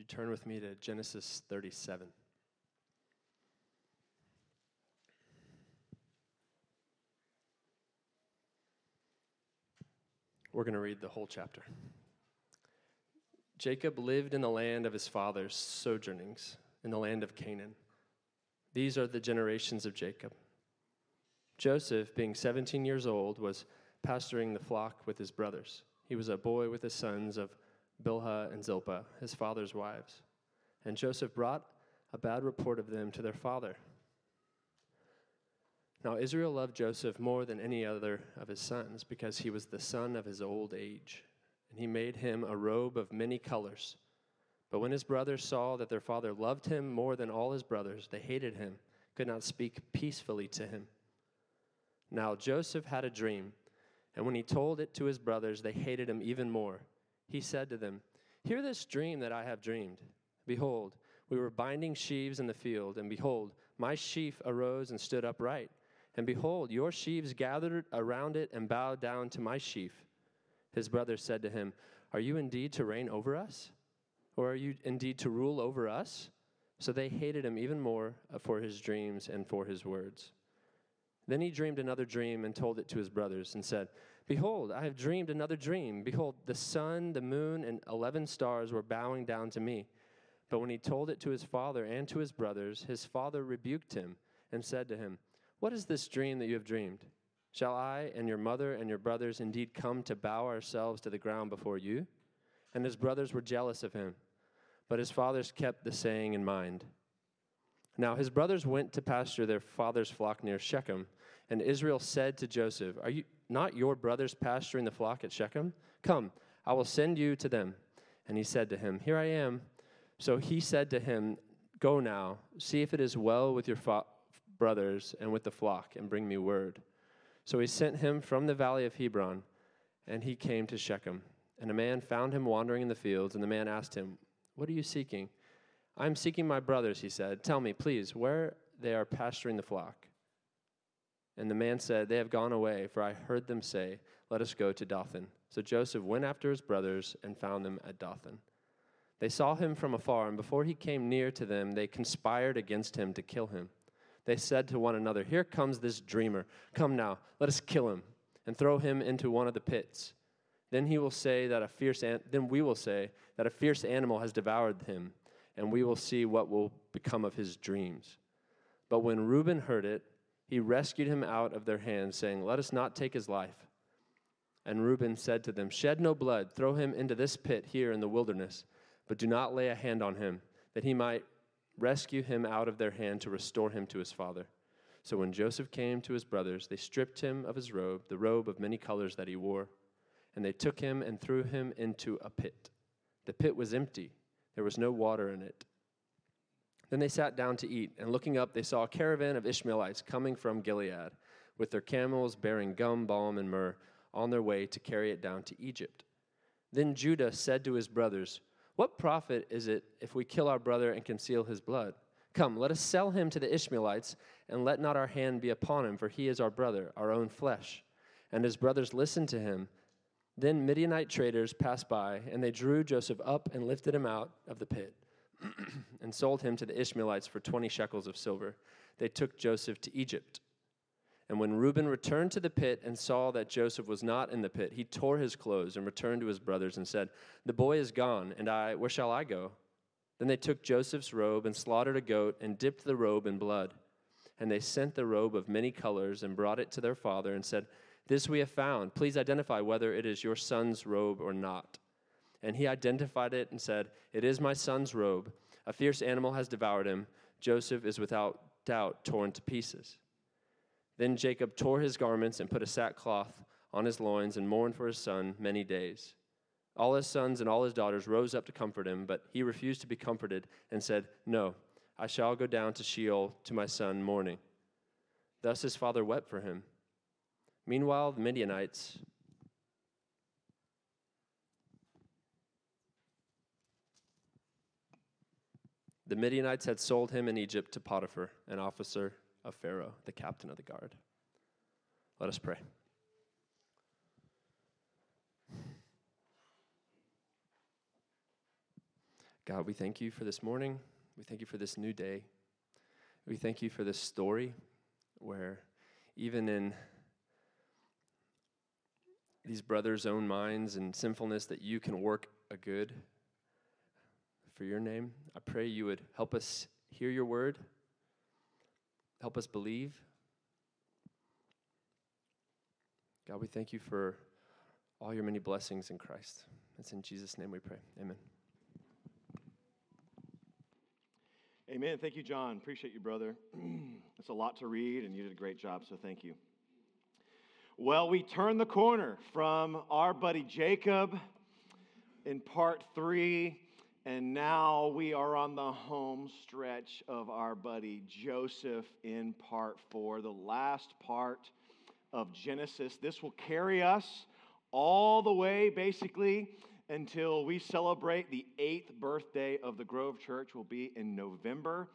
you turn with me to Genesis 37? We're going to read the whole chapter. Jacob lived in the land of his fathers' sojournings, in the land of Canaan. These are the generations of Jacob. Joseph, being 17 years old, was pasturing the flock with his brothers. He was a boy with the sons of Bilhah and Zilpah, his father's wives. And Joseph brought a bad report of them to their father. Now Israel loved Joseph more than any other of his sons because he was the son of his old age. And he made him a robe of many colors. But when his brothers saw that their father loved him more than all his brothers, they hated him, could not speak peacefully to him. Now Joseph had a dream, and when he told it to his brothers, they hated him even more. He said to them, Hear this dream that I have dreamed. Behold, we were binding sheaves in the field, and behold, my sheaf arose and stood upright. And behold, your sheaves gathered around it and bowed down to my sheaf. His brothers said to him, Are you indeed to reign over us? Or are you indeed to rule over us? So they hated him even more for his dreams and for his words. Then he dreamed another dream and told it to his brothers and said, Behold, I have dreamed another dream. Behold, the sun, the moon, and eleven stars were bowing down to me. But when he told it to his father and to his brothers, his father rebuked him and said to him, What is this dream that you have dreamed? Shall I and your mother and your brothers indeed come to bow ourselves to the ground before you? And his brothers were jealous of him. But his fathers kept the saying in mind. Now his brothers went to pasture their father's flock near Shechem. And Israel said to Joseph, Are you not your brothers pasturing the flock at Shechem? Come, I will send you to them. And he said to him, Here I am. So he said to him, Go now, see if it is well with your fa- brothers and with the flock, and bring me word. So he sent him from the valley of Hebron, and he came to Shechem. And a man found him wandering in the fields, and the man asked him, What are you seeking? I am seeking my brothers, he said. Tell me, please, where they are pasturing the flock. And the man said, They have gone away, for I heard them say, Let us go to Dothan. So Joseph went after his brothers and found them at Dothan. They saw him from afar, and before he came near to them, they conspired against him to kill him. They said to one another, Here comes this dreamer. Come now, let us kill him and throw him into one of the pits. Then he will say that a fierce an- then we will say that a fierce animal has devoured him, and we will see what will become of his dreams. But when Reuben heard it, he rescued him out of their hands, saying, Let us not take his life. And Reuben said to them, Shed no blood, throw him into this pit here in the wilderness, but do not lay a hand on him, that he might rescue him out of their hand to restore him to his father. So when Joseph came to his brothers, they stripped him of his robe, the robe of many colors that he wore, and they took him and threw him into a pit. The pit was empty, there was no water in it. Then they sat down to eat, and looking up, they saw a caravan of Ishmaelites coming from Gilead, with their camels bearing gum, balm, and myrrh, on their way to carry it down to Egypt. Then Judah said to his brothers, What profit is it if we kill our brother and conceal his blood? Come, let us sell him to the Ishmaelites, and let not our hand be upon him, for he is our brother, our own flesh. And his brothers listened to him. Then Midianite traders passed by, and they drew Joseph up and lifted him out of the pit. and sold him to the Ishmaelites for 20 shekels of silver. They took Joseph to Egypt. And when Reuben returned to the pit and saw that Joseph was not in the pit, he tore his clothes and returned to his brothers and said, The boy is gone, and I, where shall I go? Then they took Joseph's robe and slaughtered a goat and dipped the robe in blood. And they sent the robe of many colors and brought it to their father and said, This we have found. Please identify whether it is your son's robe or not. And he identified it and said, It is my son's robe. A fierce animal has devoured him. Joseph is without doubt torn to pieces. Then Jacob tore his garments and put a sackcloth on his loins and mourned for his son many days. All his sons and all his daughters rose up to comfort him, but he refused to be comforted and said, No, I shall go down to Sheol to my son mourning. Thus his father wept for him. Meanwhile, the Midianites The Midianites had sold him in Egypt to Potiphar, an officer of Pharaoh, the captain of the guard. Let us pray. God, we thank you for this morning. We thank you for this new day. We thank you for this story where even in these brothers' own minds and sinfulness that you can work a good for your name. I pray you would help us hear your word, help us believe. God, we thank you for all your many blessings in Christ. It's in Jesus' name we pray. Amen. Amen. Thank you, John. Appreciate you, brother. it's a lot to read, and you did a great job, so thank you. Well, we turn the corner from our buddy Jacob in part three, and now we are on the home stretch of our buddy Joseph in part four, the last part of Genesis. This will carry us all the way, basically, until we celebrate the eighth birthday of the Grove Church, will be in November.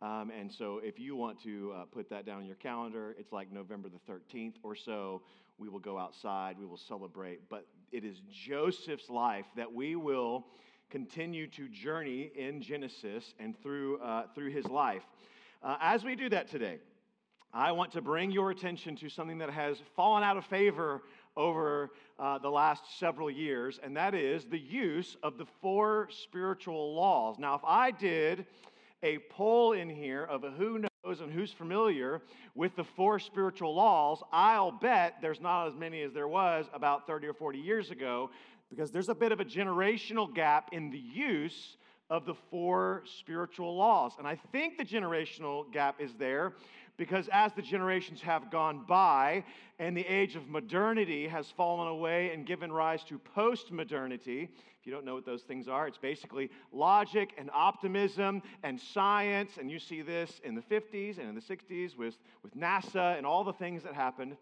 Um, and so, if you want to uh, put that down on your calendar, it's like November the 13th or so. We will go outside, we will celebrate. But it is Joseph's life that we will continue to journey in Genesis and through, uh, through his life. Uh, as we do that today, I want to bring your attention to something that has fallen out of favor over uh, the last several years, and that is the use of the four spiritual laws. Now, if I did a poll in here of who knows and who's familiar with the four spiritual laws, I'll bet there's not as many as there was about 30 or 40 years ago because there's a bit of a generational gap in the use of the four spiritual laws. And I think the generational gap is there because as the generations have gone by and the age of modernity has fallen away and given rise to post modernity, if you don't know what those things are, it's basically logic and optimism and science. And you see this in the 50s and in the 60s with, with NASA and all the things that happened.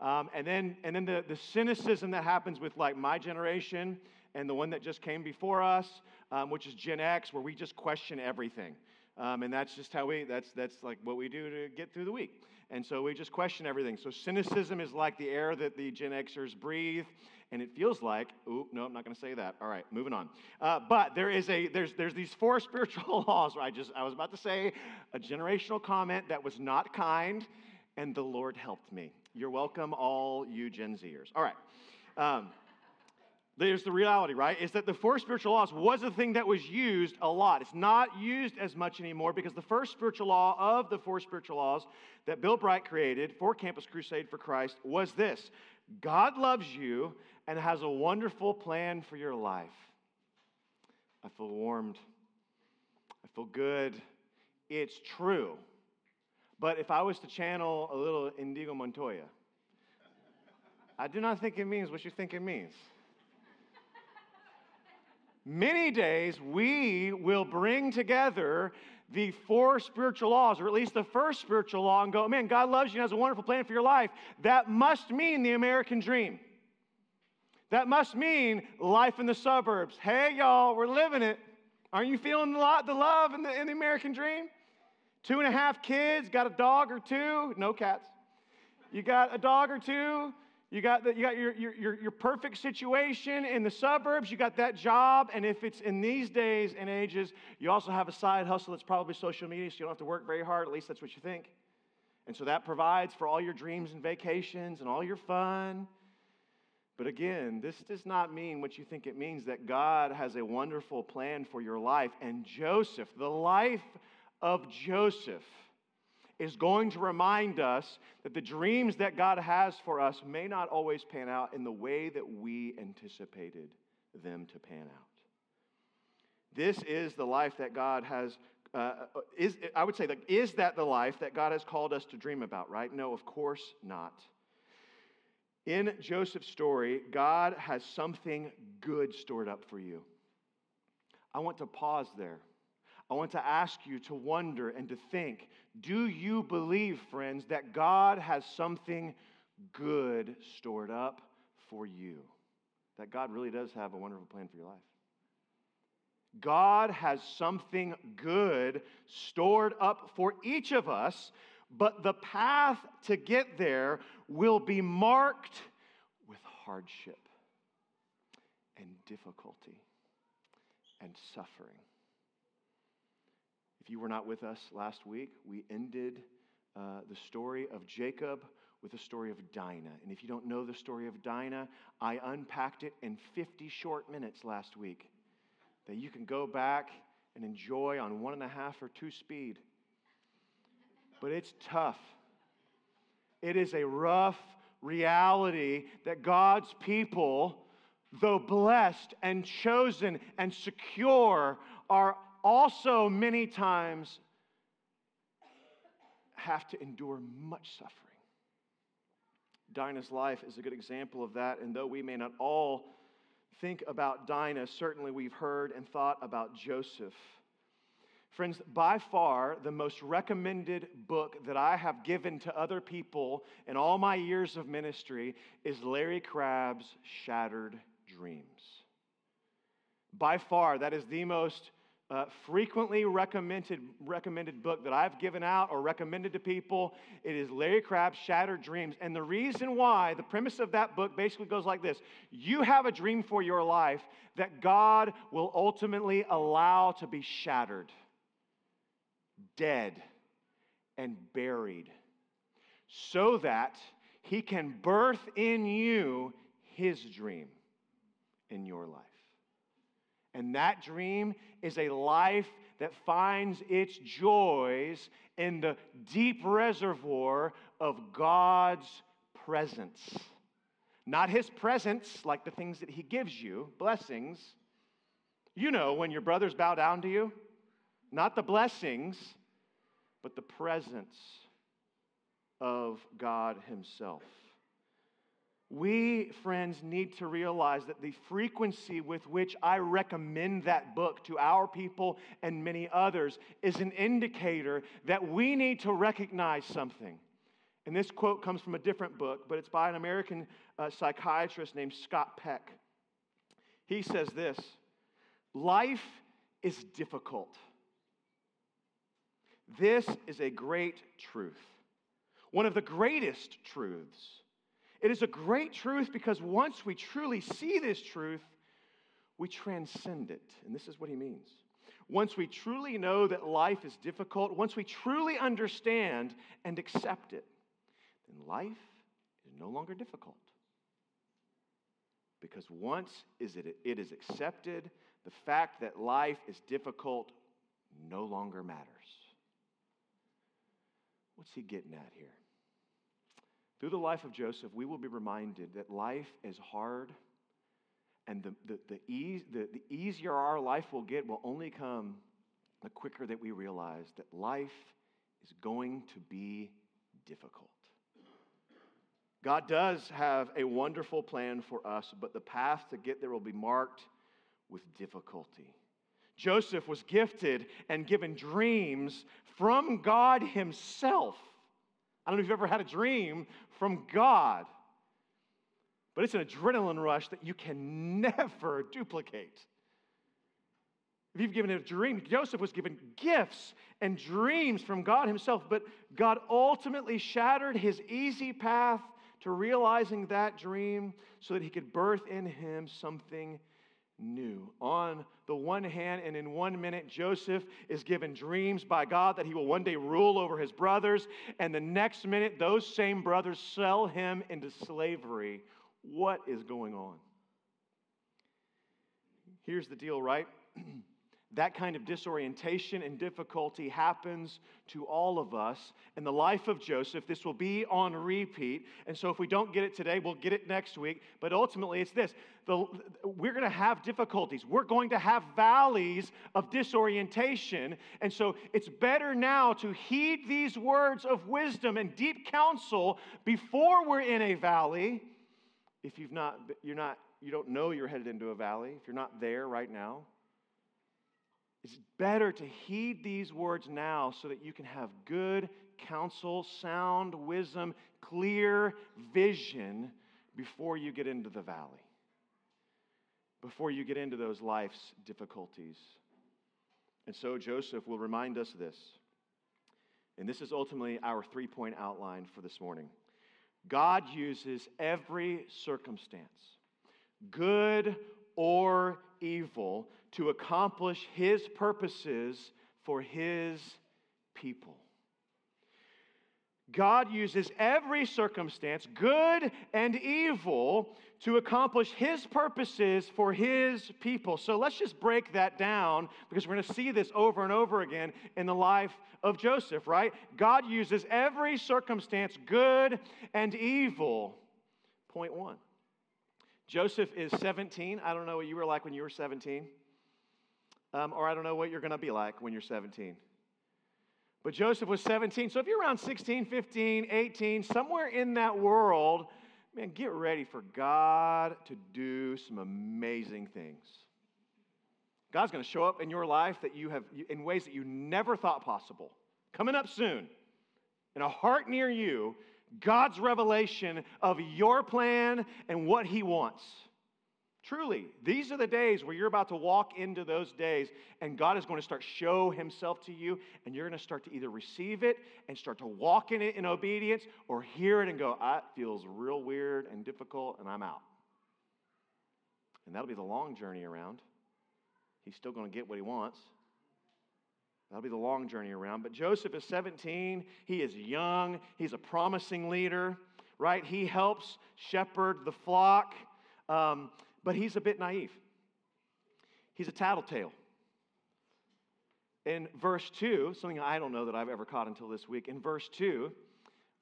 Um, and then, and then the, the cynicism that happens with like my generation and the one that just came before us, um, which is Gen X, where we just question everything. Um, and that's just how we, that's, that's like what we do to get through the week. And so we just question everything. So cynicism is like the air that the Gen Xers breathe. And it feels like, oop, no, I'm not going to say that. All right, moving on. Uh, but there is a, there's, there's these four spiritual laws. Where I just, I was about to say a generational comment that was not kind, and the Lord helped me. You're welcome, all you Gen Zers. All right. Um, there's the reality, right? Is that the four spiritual laws was a thing that was used a lot. It's not used as much anymore because the first spiritual law of the four spiritual laws that Bill Bright created for Campus Crusade for Christ was this God loves you and has a wonderful plan for your life. I feel warmed. I feel good. It's true. But if I was to channel a little Indigo Montoya, I do not think it means what you think it means many days we will bring together the four spiritual laws, or at least the first spiritual law, and go, man, God loves you and has a wonderful plan for your life. That must mean the American dream. That must mean life in the suburbs. Hey, y'all, we're living it. Aren't you feeling the, love in the, in the American dream? Two and a half kids, got a dog or two, no cats. You got a dog or two, you got, the, you got your, your, your, perfect situation in the suburbs. You got that job. And if it's in these days and ages, you also have a side hustle that's probably social media, so you don't have to work very hard. At least that's what you think. And so that provides for all your dreams and vacations and all your fun. But again, this does not mean what you think it means that God has a wonderful plan for your life. And Joseph, the life of Joseph, is going to remind us that the dreams that God has for us may not always pan out in the way that we anticipated them to pan out. This is the life that God has. Uh, is I would say that is that the life that God has called us to dream about? Right? No, of course not. In Joseph's story, God has something good stored up for you. I want to pause there. I want to ask you to wonder and to think do you believe, friends, that God has something good stored up for you? That God really does have a wonderful plan for your life? God has something good stored up for each of us, but the path to get there will be marked with hardship and difficulty and suffering. You were not with us last week, we ended uh, the story of Jacob with the story of Dinah. And if you don't know the story of Dinah, I unpacked it in 50 short minutes last week that you can go back and enjoy on one and a half or two speed. But it's tough. It is a rough reality that God's people, though blessed and chosen and secure, are also many times have to endure much suffering. Dinah's life is a good example of that, and though we may not all think about Dinah, certainly we've heard and thought about Joseph. Friends, by far the most recommended book that I have given to other people in all my years of ministry is Larry Crabb's Shattered Dreams. By far, that is the most uh, frequently recommended, recommended book that I've given out or recommended to people. It is Larry Crabb's Shattered Dreams. And the reason why, the premise of that book basically goes like this You have a dream for your life that God will ultimately allow to be shattered, dead, and buried, so that He can birth in you His dream in your life. And that dream is a life that finds its joys in the deep reservoir of God's presence. Not his presence, like the things that he gives you, blessings. You know when your brothers bow down to you, not the blessings, but the presence of God himself. We, friends, need to realize that the frequency with which I recommend that book to our people and many others is an indicator that we need to recognize something. And this quote comes from a different book, but it's by an American uh, psychiatrist named Scott Peck. He says this Life is difficult. This is a great truth, one of the greatest truths it is a great truth because once we truly see this truth, we transcend it. And this is what he means. Once we truly know that life is difficult, once we truly understand and accept it, then life is no longer difficult. Because once is it, it is accepted, the fact that life is difficult no longer matters. What's he getting at here? Through the life of Joseph, we will be reminded that life is hard, and the, the, the, ease, the, the easier our life will get will only come the quicker that we realize that life is going to be difficult. God does have a wonderful plan for us, but the path to get there will be marked with difficulty. Joseph was gifted and given dreams from God Himself. I don't know if you've ever had a dream from God. But it's an adrenaline rush that you can never duplicate. If you've given a dream, Joseph was given gifts and dreams from God Himself, but God ultimately shattered his easy path to realizing that dream so that He could birth in him something new. On the one hand, and in one minute, Joseph is given dreams by God that he will one day rule over his brothers, and the next minute, those same brothers sell him into slavery. What is going on? Here's the deal, right? That kind of disorientation and difficulty happens to all of us. In the life of Joseph, this will be on repeat. And so, if we don't get it today, we'll get it next week. But ultimately, it's this the, we're going to have difficulties. We're going to have valleys of disorientation. And so, it's better now to heed these words of wisdom and deep counsel before we're in a valley. If you've not, you're not, you don't know you're headed into a valley, if you're not there right now it's better to heed these words now so that you can have good counsel, sound wisdom, clear vision before you get into the valley, before you get into those life's difficulties. And so Joseph will remind us this. And this is ultimately our three point outline for this morning. God uses every circumstance, good or evil, to accomplish his purposes for his people. God uses every circumstance, good and evil, to accomplish his purposes for his people. So let's just break that down because we're going to see this over and over again in the life of Joseph, right? God uses every circumstance, good and evil. Point one Joseph is 17. I don't know what you were like when you were 17, um, or I don't know what you're going to be like when you're 17. But Joseph was 17. So if you're around 16, 15, 18, somewhere in that world, man, get ready for God to do some amazing things. God's going to show up in your life that you have in ways that you never thought possible. Coming up soon, in a heart near you, God's revelation of your plan and what He wants. Truly, these are the days where you're about to walk into those days, and God is going to start show Himself to you, and you're going to start to either receive it and start to walk in it in obedience, or hear it and go, "That feels real weird and difficult, and I'm out." And that'll be the long journey around. He's still going to get what he wants. That'll be the long journey around. But Joseph is 17. He is young. He's a promising leader, right? He helps shepherd the flock. Um, but he's a bit naive. He's a tattletale. In verse 2, something I don't know that I've ever caught until this week, in verse 2,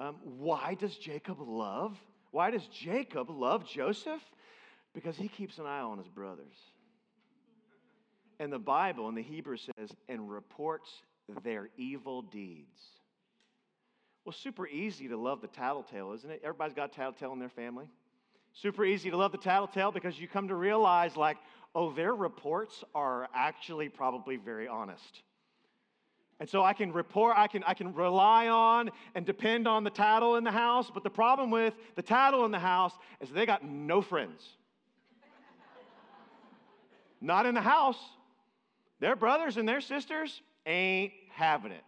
um, why does Jacob love? Why does Jacob love Joseph? Because he keeps an eye on his brothers. And the Bible in the Hebrew says, and reports their evil deeds. Well, super easy to love the tattletale, isn't it? Everybody's got a tattletale in their family. Super easy to love the tattletale because you come to realize, like, oh, their reports are actually probably very honest. And so I can report, I can, I can rely on and depend on the tattle in the house. But the problem with the tattle in the house is they got no friends. Not in the house. Their brothers and their sisters ain't having it.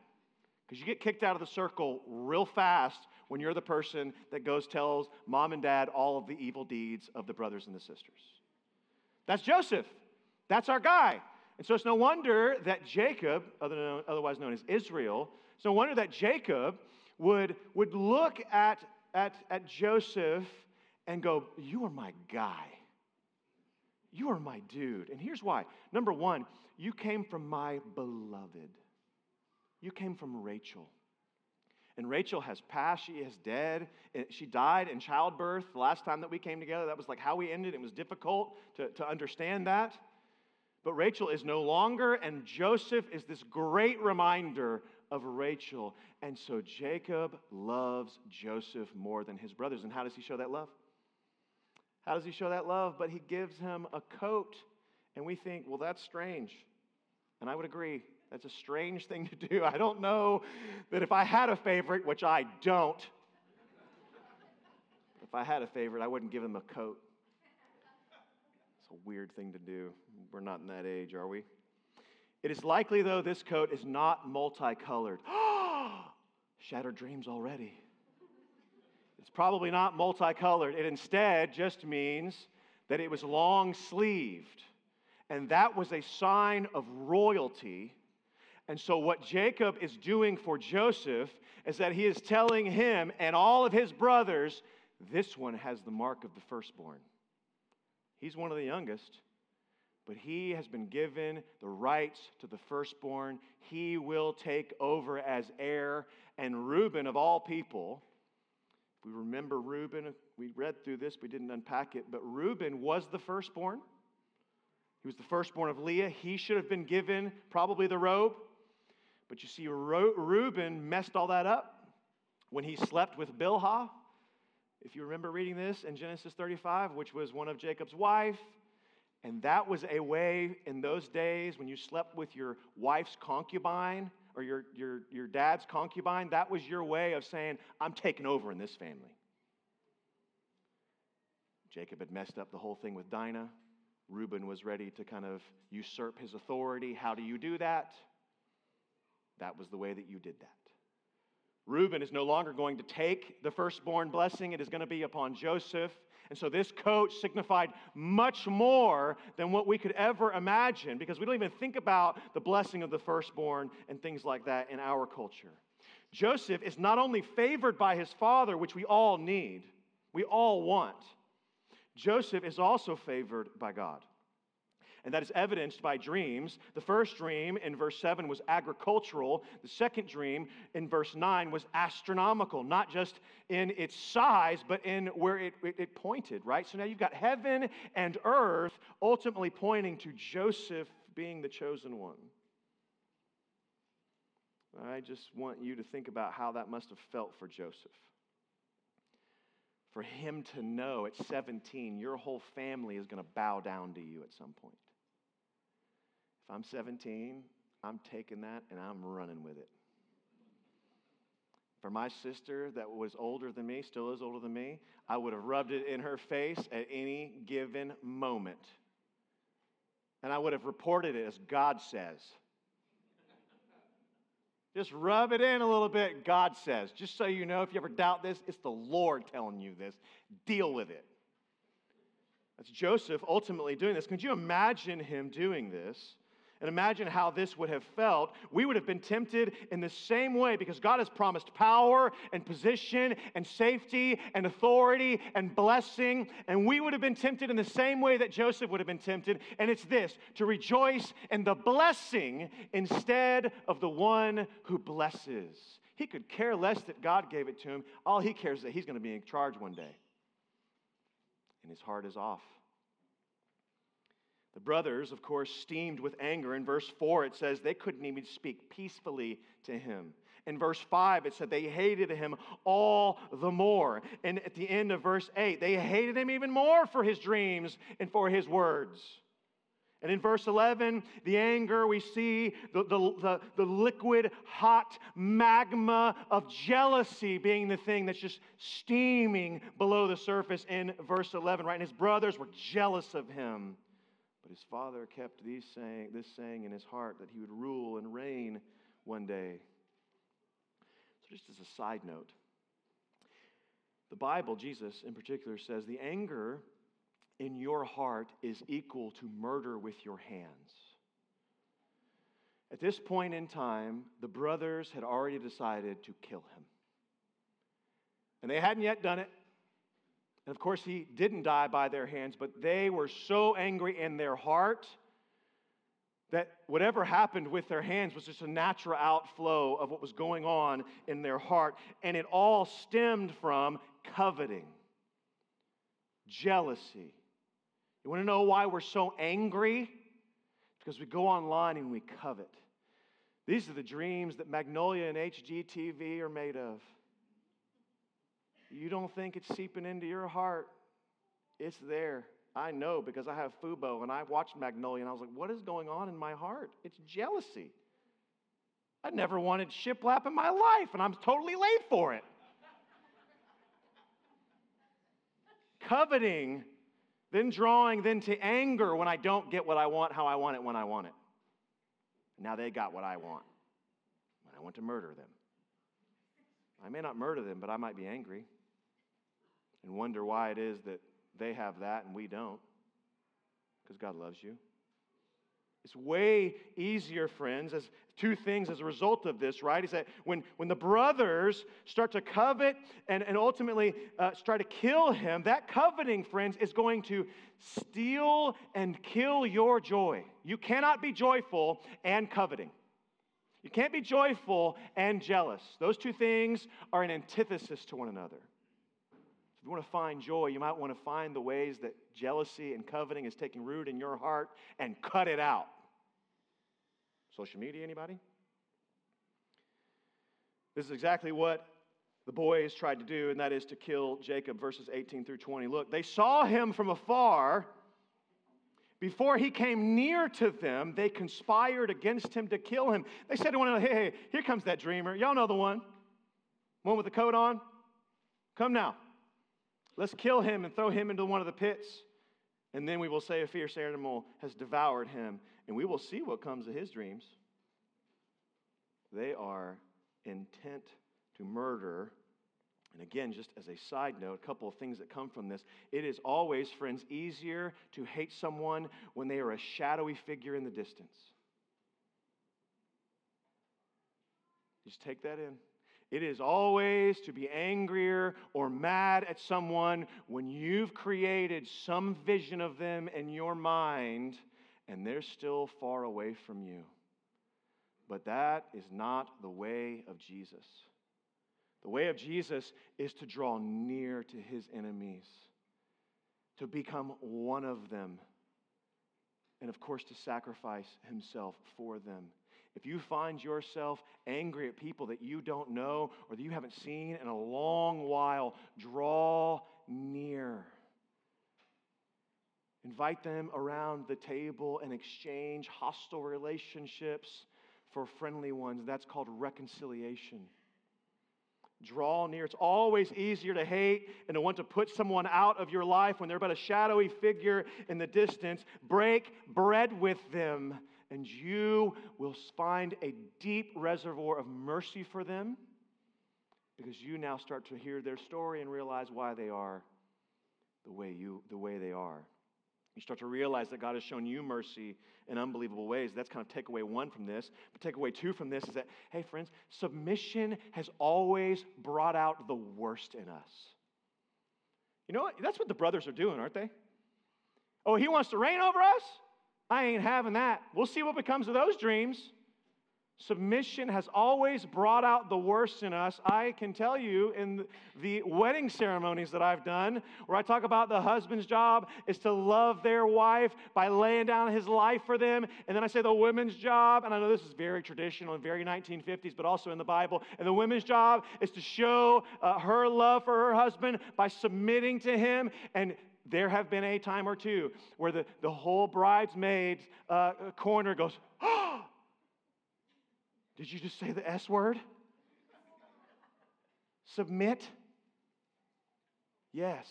Because you get kicked out of the circle real fast when you're the person that goes tells mom and dad all of the evil deeds of the brothers and the sisters. That's Joseph. That's our guy. And so it's no wonder that Jacob, otherwise known as Israel, it's no wonder that Jacob would, would look at, at, at Joseph and go, You are my guy. You are my dude. And here's why. Number one, you came from my beloved. You came from Rachel. And Rachel has passed, she is dead. She died in childbirth the last time that we came together. That was like how we ended. It was difficult to, to understand that. But Rachel is no longer, and Joseph is this great reminder of Rachel. And so Jacob loves Joseph more than his brothers. And how does he show that love? How does he show that love? But he gives him a coat. And we think, well, that's strange. And I would agree. That's a strange thing to do. I don't know that if I had a favorite, which I don't, if I had a favorite, I wouldn't give him a coat. It's a weird thing to do. We're not in that age, are we? It is likely, though, this coat is not multicolored. Shattered dreams already. It's probably not multicolored. It instead just means that it was long sleeved. And that was a sign of royalty and so, what Jacob is doing for Joseph is that he is telling him and all of his brothers, this one has the mark of the firstborn. He's one of the youngest, but he has been given the rights to the firstborn. He will take over as heir. And Reuben, of all people, if we remember Reuben, we read through this, we didn't unpack it, but Reuben was the firstborn. He was the firstborn of Leah. He should have been given probably the robe. But you see, Reuben messed all that up when he slept with Bilhah. If you remember reading this in Genesis 35, which was one of Jacob's wife, and that was a way in those days when you slept with your wife's concubine or your, your, your dad's concubine, that was your way of saying, I'm taking over in this family. Jacob had messed up the whole thing with Dinah. Reuben was ready to kind of usurp his authority. How do you do that? That was the way that you did that. Reuben is no longer going to take the firstborn blessing, it is going to be upon Joseph. And so this coat signified much more than what we could ever imagine because we don't even think about the blessing of the firstborn and things like that in our culture. Joseph is not only favored by his father, which we all need, we all want, Joseph is also favored by God. And that is evidenced by dreams. The first dream in verse 7 was agricultural. The second dream in verse 9 was astronomical, not just in its size, but in where it, it, it, pointed, right? So now you've got heaven and earth ultimately pointing to Joseph being the chosen one. I just want you to think about how that must have felt for Joseph. For him to know at 17, your whole family is going to bow down to you at some point. I'm 17, I'm taking that and I'm running with it. For my sister that was older than me, still is older than me, I would have rubbed it in her face at any given moment. And I would have reported it as God says. Just rub it in a little bit, God says. Just so you know, if you ever doubt this, it's the Lord telling you this. Deal with it. That's Joseph ultimately doing this. Could you imagine him doing this? And imagine how this would have felt. We would have been tempted in the same way because God has promised power and position and safety and authority and blessing. And we would have been tempted in the same way that Joseph would have been tempted. And it's this to rejoice in the blessing instead of the one who blesses. He could care less that God gave it to him. All he cares is that he's going to be in charge one day. And his heart is off. The brothers, of course, steamed with anger. In verse 4, it says they couldn't even speak peacefully to him. In verse 5, it said they hated him all the more. And at the end of verse 8, they hated him even more for his dreams and for his words. And in verse 11, the anger, we see the, the, the, the, liquid, hot magma of jealousy being the thing that's just steaming below the surface in verse 11, right? And his brothers were jealous of him. But his father kept these saying, this saying in his heart that he would rule and reign one day. So, just as a side note, the Bible, Jesus in particular, says the anger in your heart is equal to murder with your hands. At this point in time, the brothers had already decided to kill him. And they hadn't yet done it. And of course, he didn't die by their hands, but they were so angry in their heart that whatever happened with their hands was just a natural outflow of what was going on in their heart. And it all stemmed from coveting, jealousy. You want to know why we're so angry? Because we go online and we covet. These are the dreams that Magnolia and HGTV are made of. You don't think it's seeping into your heart. It's there. I know because I have Fubo and I watched Magnolia and I was like, what is going on in my heart? It's jealousy. I never wanted shiplap in my life and I'm totally late for it. Coveting, then drawing, then to anger when I don't get what I want, how I want it, when I want it. Now they got what I want. And I want to murder them. I may not murder them, but I might be angry and wonder why it is that they have that and we don't. Because God loves you. It's way easier, friends, as two things as a result of this, right? Is that when, when the brothers start to covet and, and ultimately uh, try to kill him, that coveting, friends, is going to steal and kill your joy. You cannot be joyful and coveting. You can't be joyful and jealous. Those two things are an antithesis to one another. If you want to find joy, you might want to find the ways that jealousy and coveting is taking root in your heart and cut it out. Social media, anybody? This is exactly what the boys tried to do, and that is to kill Jacob, verses 18 through 20. Look, they saw him from afar. Before he came near to them, they conspired against him to kill him. They said to one another, Hey, hey, here comes that dreamer. Y'all know the one. One with the coat on? Come now. Let's kill him and throw him into one of the pits. And then we will say a fierce animal has devoured him, and we will see what comes of his dreams. They are intent to murder. And again, just as a side note, a couple of things that come from this. It is always, friends, easier to hate someone when they are a shadowy figure in the distance. Just take that in. It is always to be angrier or mad at someone when you've created some vision of them in your mind and they're still far away from you. But that is not the way of Jesus. The way of Jesus is to draw near to his enemies, to become one of them, and of course, to sacrifice himself for them. If you find yourself angry at people that you don't know or that you haven't seen in a long while, draw near. Invite them around the table and exchange hostile relationships for friendly ones. That's called reconciliation. Draw near. It's always easier to hate and to want to put someone out of your life when they're but a shadowy figure in the distance. Break bread with them, and you will find a deep reservoir of mercy for them because you now start to hear their story and realize why they are the way, you, the way they are. You start to realize that God has shown you mercy in unbelievable ways. That's kind of takeaway one from this. But takeaway two from this is that, hey, friends, submission has always brought out the worst in us. You know what? That's what the brothers are doing, aren't they? Oh, he wants to reign over us? I ain't having that. We'll see what becomes of those dreams. Submission has always brought out the worst in us. I can tell you in the wedding ceremonies that I've done, where I talk about the husband's job is to love their wife by laying down his life for them. And then I say the women's job, and I know this is very traditional and very 1950s, but also in the Bible. And the women's job is to show uh, her love for her husband by submitting to him and there have been a time or two where the, the whole bridesmaid's uh, corner goes, oh, did you just say the S word? Submit? Yes.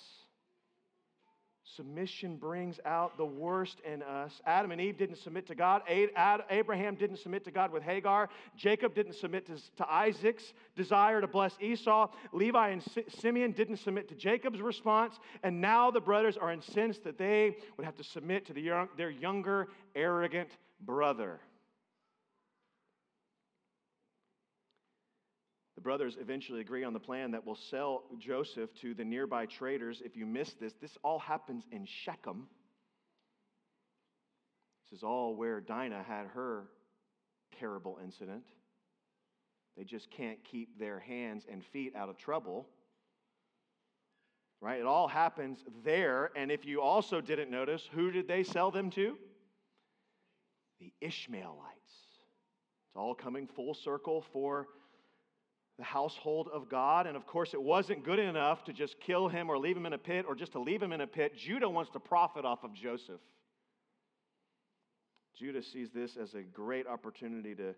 Submission brings out the worst in us. Adam and Eve didn't submit to God. Abraham didn't submit to God with Hagar. Jacob didn't submit to, Isaac's desire to bless Esau. Levi and Simeon didn't submit to Jacob's response. And now the brothers are incensed that they would have to submit to their younger, arrogant brother. The brothers eventually agree on the plan that will sell Joseph to the nearby traders. If you miss this, this all happens in Shechem. This is all where Dinah had her terrible incident. They just can't keep their hands and feet out of trouble. Right? It all happens there. And if you also didn't notice, who did they sell them to? The Ishmaelites. It's all coming full circle for the household of God. And of course, it wasn't good enough to just kill him or leave him in a pit or just to leave him in a pit. Judah wants to profit off of Joseph. Judah sees this as a great opportunity to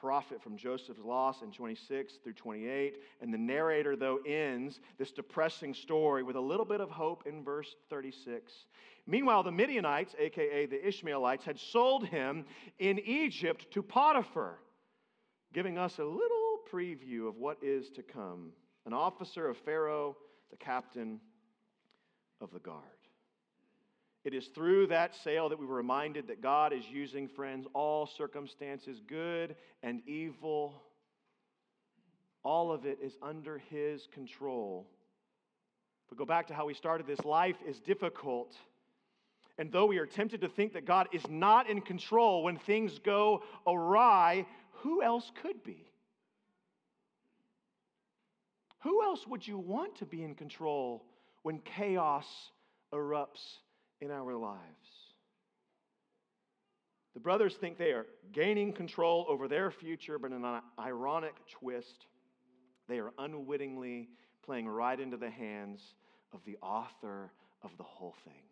profit from Joseph's loss in 26 through 28. And the narrator, though, ends this depressing story with a little bit of hope in verse 36. Meanwhile, the Midianites, aka the Ishmaelites, had sold him in Egypt to Potiphar, giving us a little preview of what is to come an officer of Pharaoh, the captain of the guard. It is through that sale that we were reminded that God is using, friends, all circumstances, good and evil. All of it is under His control. But go back to how we started this life is difficult. And though we are tempted to think that God is not in control when things go awry, who else could be? Who else would you want to be in control when chaos erupts in our lives? The brothers think they are gaining control over their future, but in an ironic twist, they are unwittingly playing right into the hands of the author of the whole thing.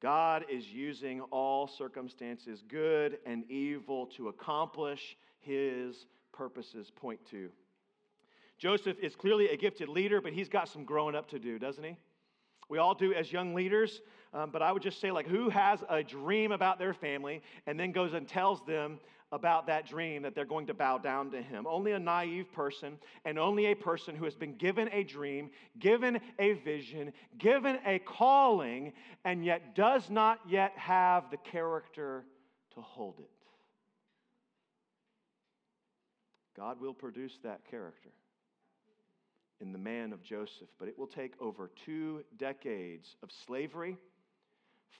God is using all circumstances, good and evil, to accomplish his purposes. Point two. Joseph is clearly a gifted leader, but he's got some growing up to do, doesn't he? We all do as young leaders, um, but I would just say, like, who has a dream about their family and then goes and tells them about that dream that they're going to bow down to him? Only a naive person and only a person who has been given a dream, given a vision, given a calling, and yet does not yet have the character to hold it. God will produce that character in the man of Joseph, but it will take over two decades of slavery,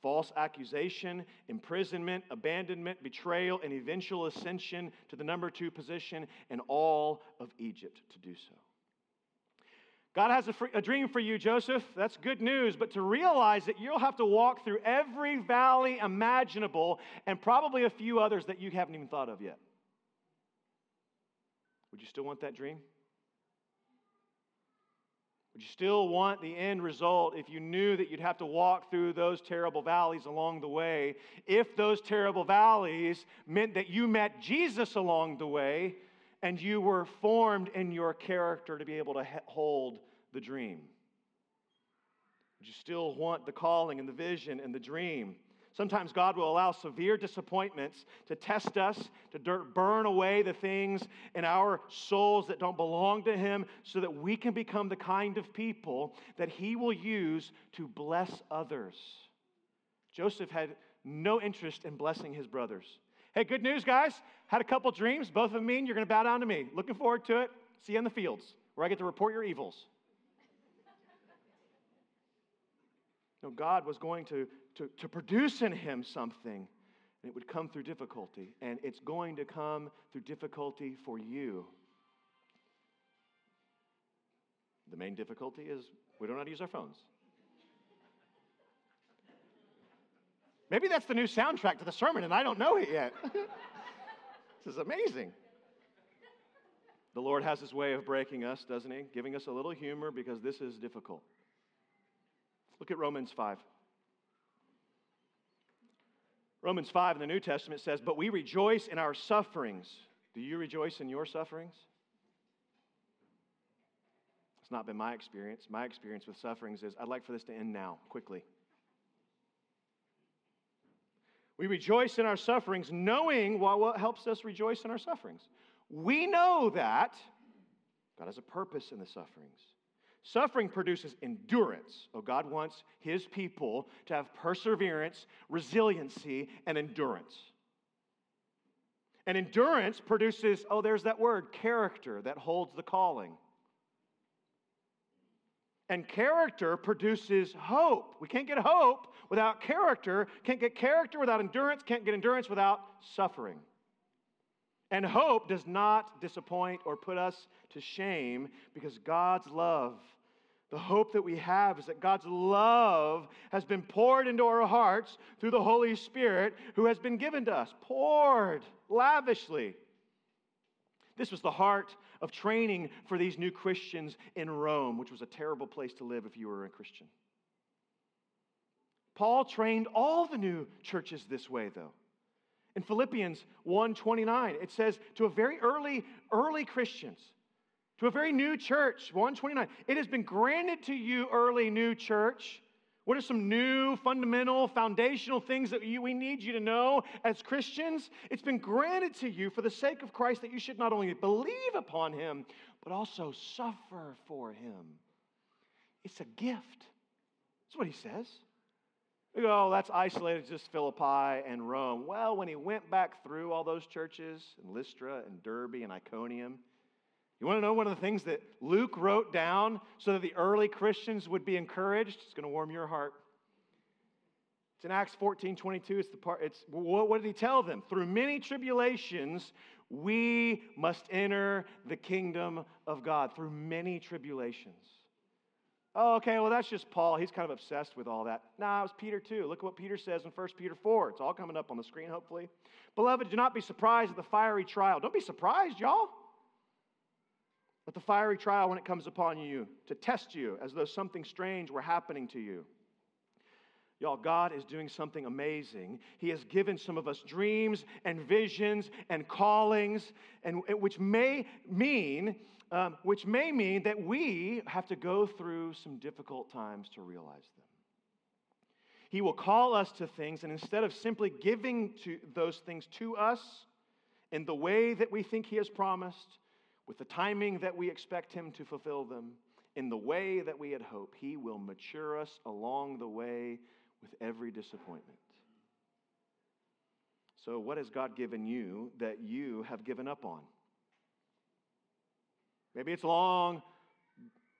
false accusation, imprisonment, abandonment, betrayal, and eventual ascension to the number two position in all of Egypt to do so. God has a, free, a, dream for you, Joseph. That's good news. But to realize that you'll have to walk through every valley imaginable and probably a few others that you haven't even thought of yet. Would you still want that dream? Would you still want the end result if you knew that you'd have to walk through those terrible valleys along the way? If those terrible valleys meant that you met Jesus along the way and you were formed in your character to be able to hold the dream? Would you still want the calling and the vision and the dream? Sometimes God will allow severe disappointments to test us, to burn away the things in our souls that don't belong to Him, so that we can become the kind of people that He will use to bless others. Joseph had no interest in blessing his brothers. Hey, good news, guys. Had a couple dreams. Both of them mean you're going to bow down to me. Looking forward to it. See you in the fields where I get to report your evils. No, God was going to to, to produce in him something, and it would come through difficulty. And it's going to come through difficulty for you. The main difficulty is we don't know how to use our phones. Maybe that's the new soundtrack to the sermon, and I don't know it yet. this is amazing. The Lord has his way of breaking us, doesn't he? Giving us a little humor because this is difficult. Look at Romans 5. Romans 5 in the New Testament says, But we rejoice in our sufferings. Do you rejoice in your sufferings? It's not been my experience. My experience with sufferings is I'd like for this to end now, quickly. We rejoice in our sufferings, knowing what helps us rejoice in our sufferings. We know that God has a purpose in the sufferings. Suffering produces endurance. Oh, God wants His people to have perseverance, resiliency, and endurance. And endurance produces, oh, there's that word, character that holds the calling. And character produces hope. We can't get hope without character, can't get character without endurance, can't get endurance without suffering. And hope does not disappoint or put us to shame because God's love the hope that we have is that God's love has been poured into our hearts through the Holy Spirit who has been given to us, poured lavishly. This was the heart of training for these new Christians in Rome, which was a terrible place to live if you were a Christian. Paul trained all the new churches this way, though. In Philippians 1:29, it says to a very early early Christians, to a very new church, 129. It has been granted to you, early new church. What are some new, fundamental, foundational things that you, we need you to know as Christians? It's been granted to you for the sake of Christ that you should not only believe upon him, but also suffer for him. It's a gift. That's what he says. We go, oh, that's isolated just Philippi and Rome. Well, when he went back through all those churches in Lystra and Derbe and Iconium, you want to know one of the things that Luke wrote down so that the early Christians would be encouraged? It's going to warm your heart. It's in Acts 14 22. It's the part, it's what, what did he tell them? Through many tribulations, we must enter the kingdom of God. Through many tribulations. Oh, okay, well, that's just Paul. He's kind of obsessed with all that. Nah, it was Peter too. Look at what Peter says in 1 Peter 4. It's all coming up on the screen, hopefully. Beloved, do not be surprised at the fiery trial. Don't be surprised, y'all. Let the fiery trial, when it comes upon you, to test you as though something strange were happening to you. Y'all, God is doing something amazing. He has given some of us dreams and visions and callings, and which may mean, um, which may mean that we have to go through some difficult times to realize them. He will call us to things, and instead of simply giving to those things to us in the way that we think He has promised, with the timing that we expect Him to fulfill them, in the way that we had hoped, He will mature us along the way with every disappointment. So, what has God given you that you have given up on? Maybe it's long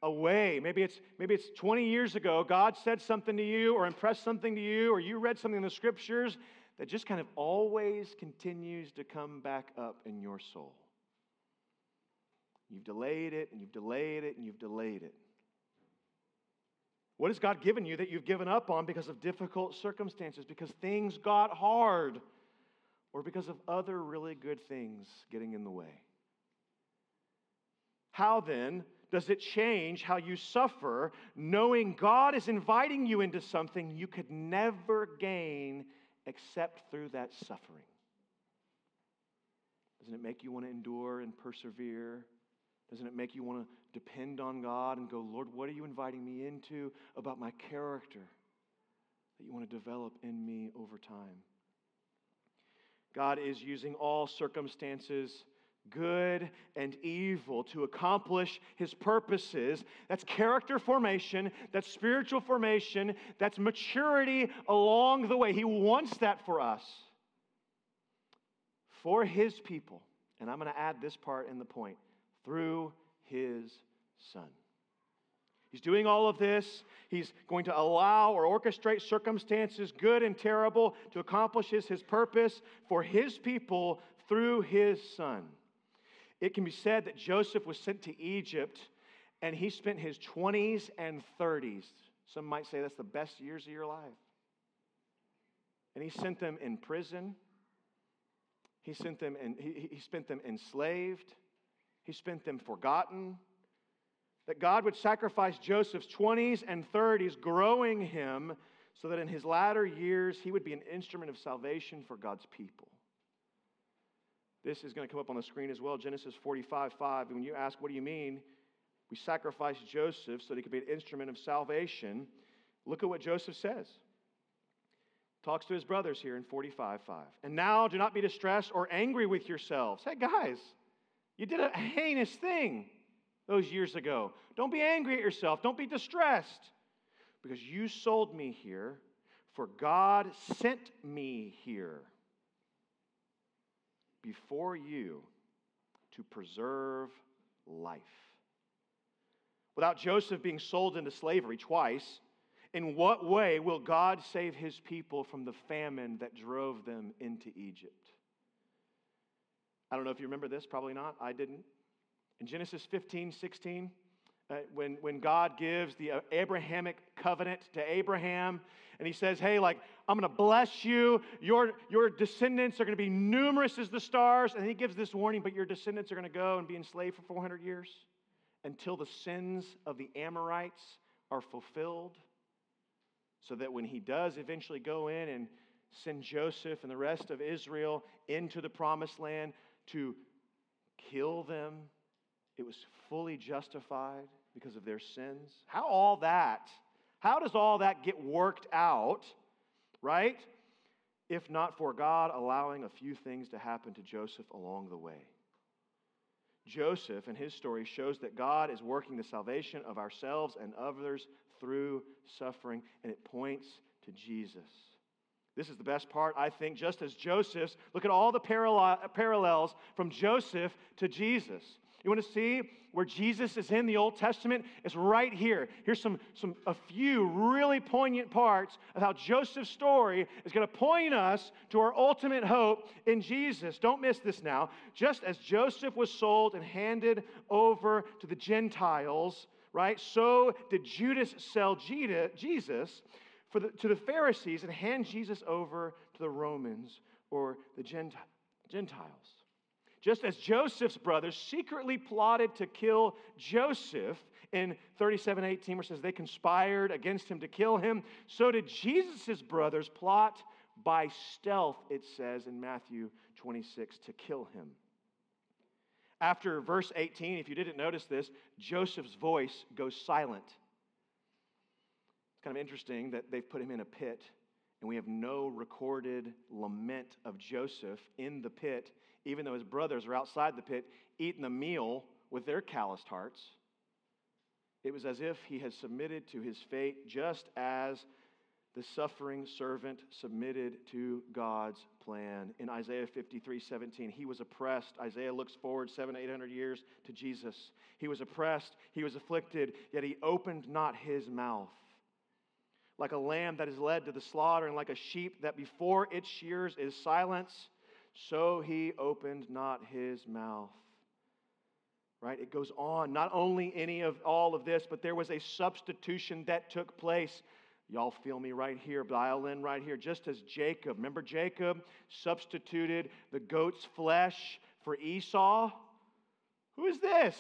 away. Maybe it's, maybe it's 20 years ago. God said something to you or impressed something to you, or you read something in the scriptures that just kind of always continues to come back up in your soul. You've delayed it and you've delayed it and you've delayed it. What has God given you that you've given up on because of difficult circumstances, because things got hard, or because of other really good things getting in the way? How then does it change how you suffer knowing God is inviting you into something you could never gain except through that suffering? Doesn't it make you want to endure and persevere? Doesn't it make you want to depend on God and go, Lord, what are you inviting me into about my character that you want to develop in me over time? God is using all circumstances, good and evil, to accomplish his purposes. That's character formation, that's spiritual formation, that's maturity along the way. He wants that for us, for his people. And I'm going to add this part in the point through his Son. He's doing all of this. He's going to allow or orchestrate circumstances, good and terrible, to accomplish his, his purpose for his people through his Son. It can be said that Joseph was sent to Egypt and he spent his 20s and 30s. Some might say that's the best years of your life. And he sent them in prison. He sent them and he, he spent them enslaved. He spent them forgotten. That God would sacrifice Joseph's 20s and 30s, growing him so that in his latter years he would be an instrument of salvation for God's people. This is going to come up on the screen as well Genesis 45 5. When you ask, what do you mean? We sacrificed Joseph so that he could be an instrument of salvation. Look at what Joseph says. Talks to his brothers here in 45 5. And now do not be distressed or angry with yourselves. Hey, guys, you did a heinous thing those years ago. Don't be angry at yourself. Don't be distressed because you sold me here, for God sent me here before you to preserve life. Without Joseph being sold into slavery twice, in what way will God save his people from the famine that drove them into Egypt? I don't know if you remember this, probably not. I didn't. In Genesis 15, 16, uh, when, when God gives the uh, Abrahamic covenant to Abraham, and he says, Hey, like, I'm going to bless you. Your, your descendants are going to be numerous as the stars. And he gives this warning, but your descendants are going to go and be enslaved for 400 years until the sins of the Amorites are fulfilled. So that when he does eventually go in and send Joseph and the rest of Israel into the promised land to kill them, it was fully justified because of their sins. How all that, how does all that get worked out, right? If not for God allowing a few things to happen to Joseph along the way. Joseph and his story shows that God is working the salvation of ourselves and others through suffering, and it points to Jesus. This is the best part, I think, just as Joseph's. Look at all the parallels from Joseph to Jesus. You want to see where Jesus is in the Old Testament? It's right here. Here's some, some a few really poignant parts of how Joseph's story is going to point us to our ultimate hope in Jesus. Don't miss this now. Just as Joseph was sold and handed over to the Gentiles, right? So did Judas sell Jesus for the, to the Pharisees and hand Jesus over to the Romans or the Gentiles. just as Joseph's brothers secretly plotted to kill Joseph in 37:18 where it says they conspired against him to kill him, so did Jesus' brothers plot by stealth, it says in Matthew 26, to kill him. After verse 18, if you didn't notice this, Joseph's voice goes silent. Kind of interesting that they've put him in a pit, and we have no recorded lament of Joseph in the pit, even though his brothers are outside the pit eating a meal with their calloused hearts. It was as if he had submitted to his fate, just as the suffering servant submitted to God's plan. In Isaiah 53 17, he was oppressed. Isaiah looks forward seven, eight hundred years to Jesus. He was oppressed, he was afflicted, yet he opened not his mouth. Like a lamb that is led to the slaughter, and like a sheep that before its shears is silence, so he opened not his mouth. Right? It goes on. Not only any of all of this, but there was a substitution that took place. Y'all feel me right here, dial in right here. Just as Jacob, remember Jacob substituted the goat's flesh for Esau? Who is this?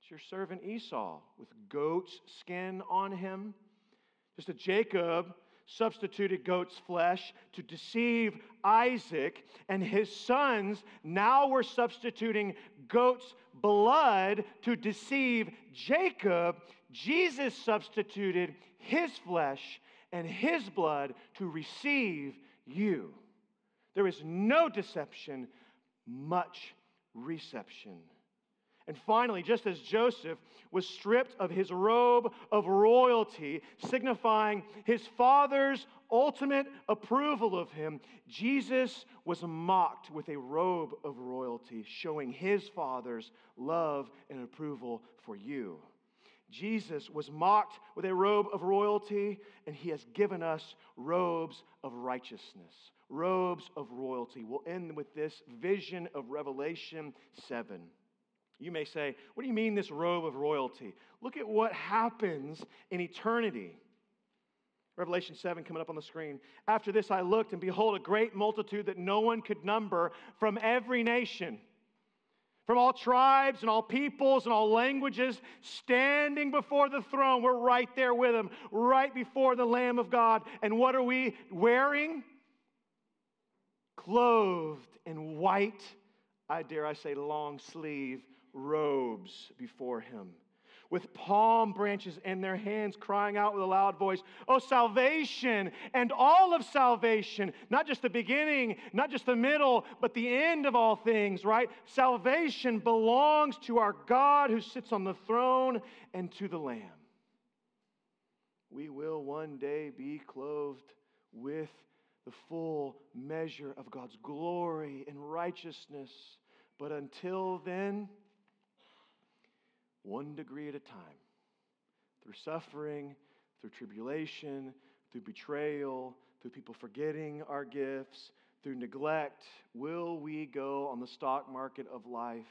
It's your servant Esau with goat's skin on him. As Jacob substituted goat's flesh to deceive Isaac, and his sons now were substituting goat's blood to deceive Jacob. Jesus substituted his flesh and his blood to receive you. There is no deception, much reception. And finally, just as Joseph was stripped of his robe of royalty, signifying his father's ultimate approval of him, Jesus was mocked with a robe of royalty, showing his father's love and approval for you. Jesus was mocked with a robe of royalty, and he has given us robes of righteousness, robes of royalty. We'll end with this vision of Revelation 7. You may say, What do you mean, this robe of royalty? Look at what happens in eternity. Revelation 7 coming up on the screen. After this, I looked, and behold, a great multitude that no one could number from every nation from all tribes and all peoples and all languages, standing before the throne. We're right there with them, right before the Lamb of God. And what are we wearing? Clothed in white, I dare I say, long sleeve robes before Him with palm branches in their hands, crying out with a loud voice, Oh, salvation and all of salvation, not just the beginning, not just the middle, but the end of all things, right? Salvation belongs to our God who sits on the throne and to the Lamb. We will one day be clothed with the full measure of God's glory and righteousness. But until then, one degree at a time, through suffering, through tribulation, through betrayal, through people forgetting our gifts, through neglect, will we go on the stock market of life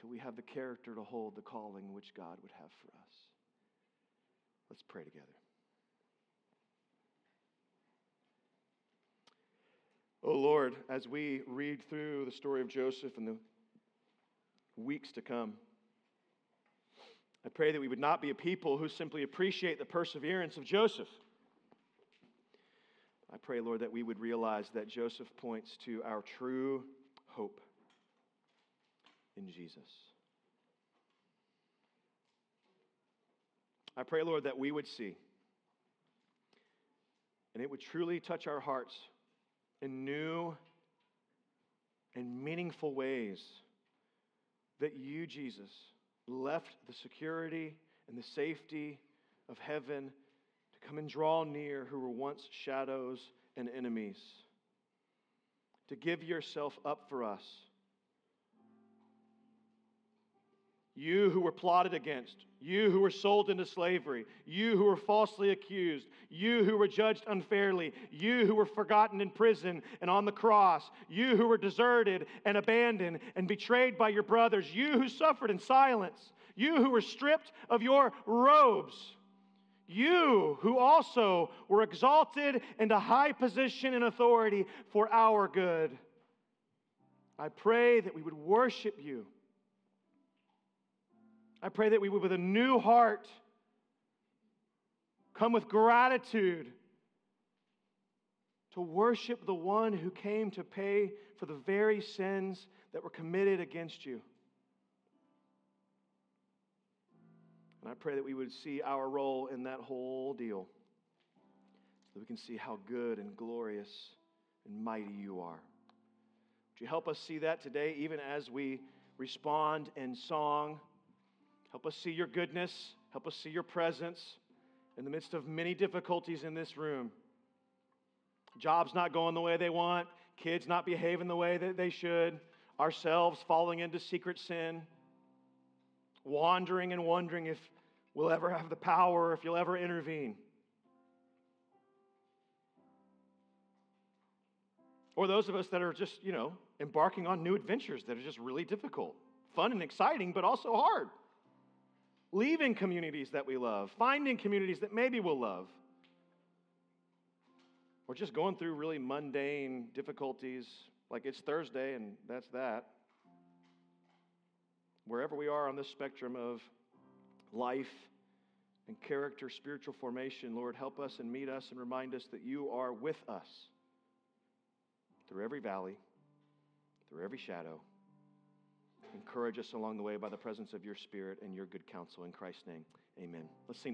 till we have the character to hold the calling which God would have for us? Let's pray together. Oh Lord, as we read through the story of Joseph in the weeks to come, I pray that we would not be a people who simply appreciate the perseverance of Joseph. I pray, Lord, that we would realize that Joseph points to our true hope in Jesus. I pray, Lord, that we would see and it would truly touch our hearts in new and meaningful ways that you, Jesus, left the security and the safety of heaven to come and draw near who were once shadows and enemies, to give yourself up for us You who were plotted against, you who were sold into slavery, you who were falsely accused, you who were judged unfairly, you who were forgotten in prison and on the cross, you who were deserted and abandoned and betrayed by your brothers, you who suffered in silence, you who were stripped of your robes, you who also were exalted into high position and authority for our good. I pray that we would worship you. I pray that we would, with a new heart, come with gratitude to worship the one who came to pay for the very sins that were committed against you. And I pray that we would see our role in that whole deal, so that we can see how good and glorious and mighty you are. Would you help us see that today, even as we respond in song? Help us see your goodness. Help us see your presence in the midst of many difficulties in this room. Jobs not going the way they want, kids not behaving the way that they should, ourselves falling into secret sin, wandering and wondering if we'll ever have the power, if you'll ever intervene. Or those of us that are just, you know, embarking on new adventures that are just really difficult, fun and exciting, but also hard. Leaving communities that we love, finding communities that maybe we'll love. Or just going through really mundane difficulties, like it's Thursday and that's that. Wherever we are on this spectrum of life and character, spiritual formation, Lord, help us and meet us and remind us that you are with us through every valley, through every shadow. Encourage us along the way by the presence of your Spirit and your good counsel. In Christ's name, amen. Let's sing.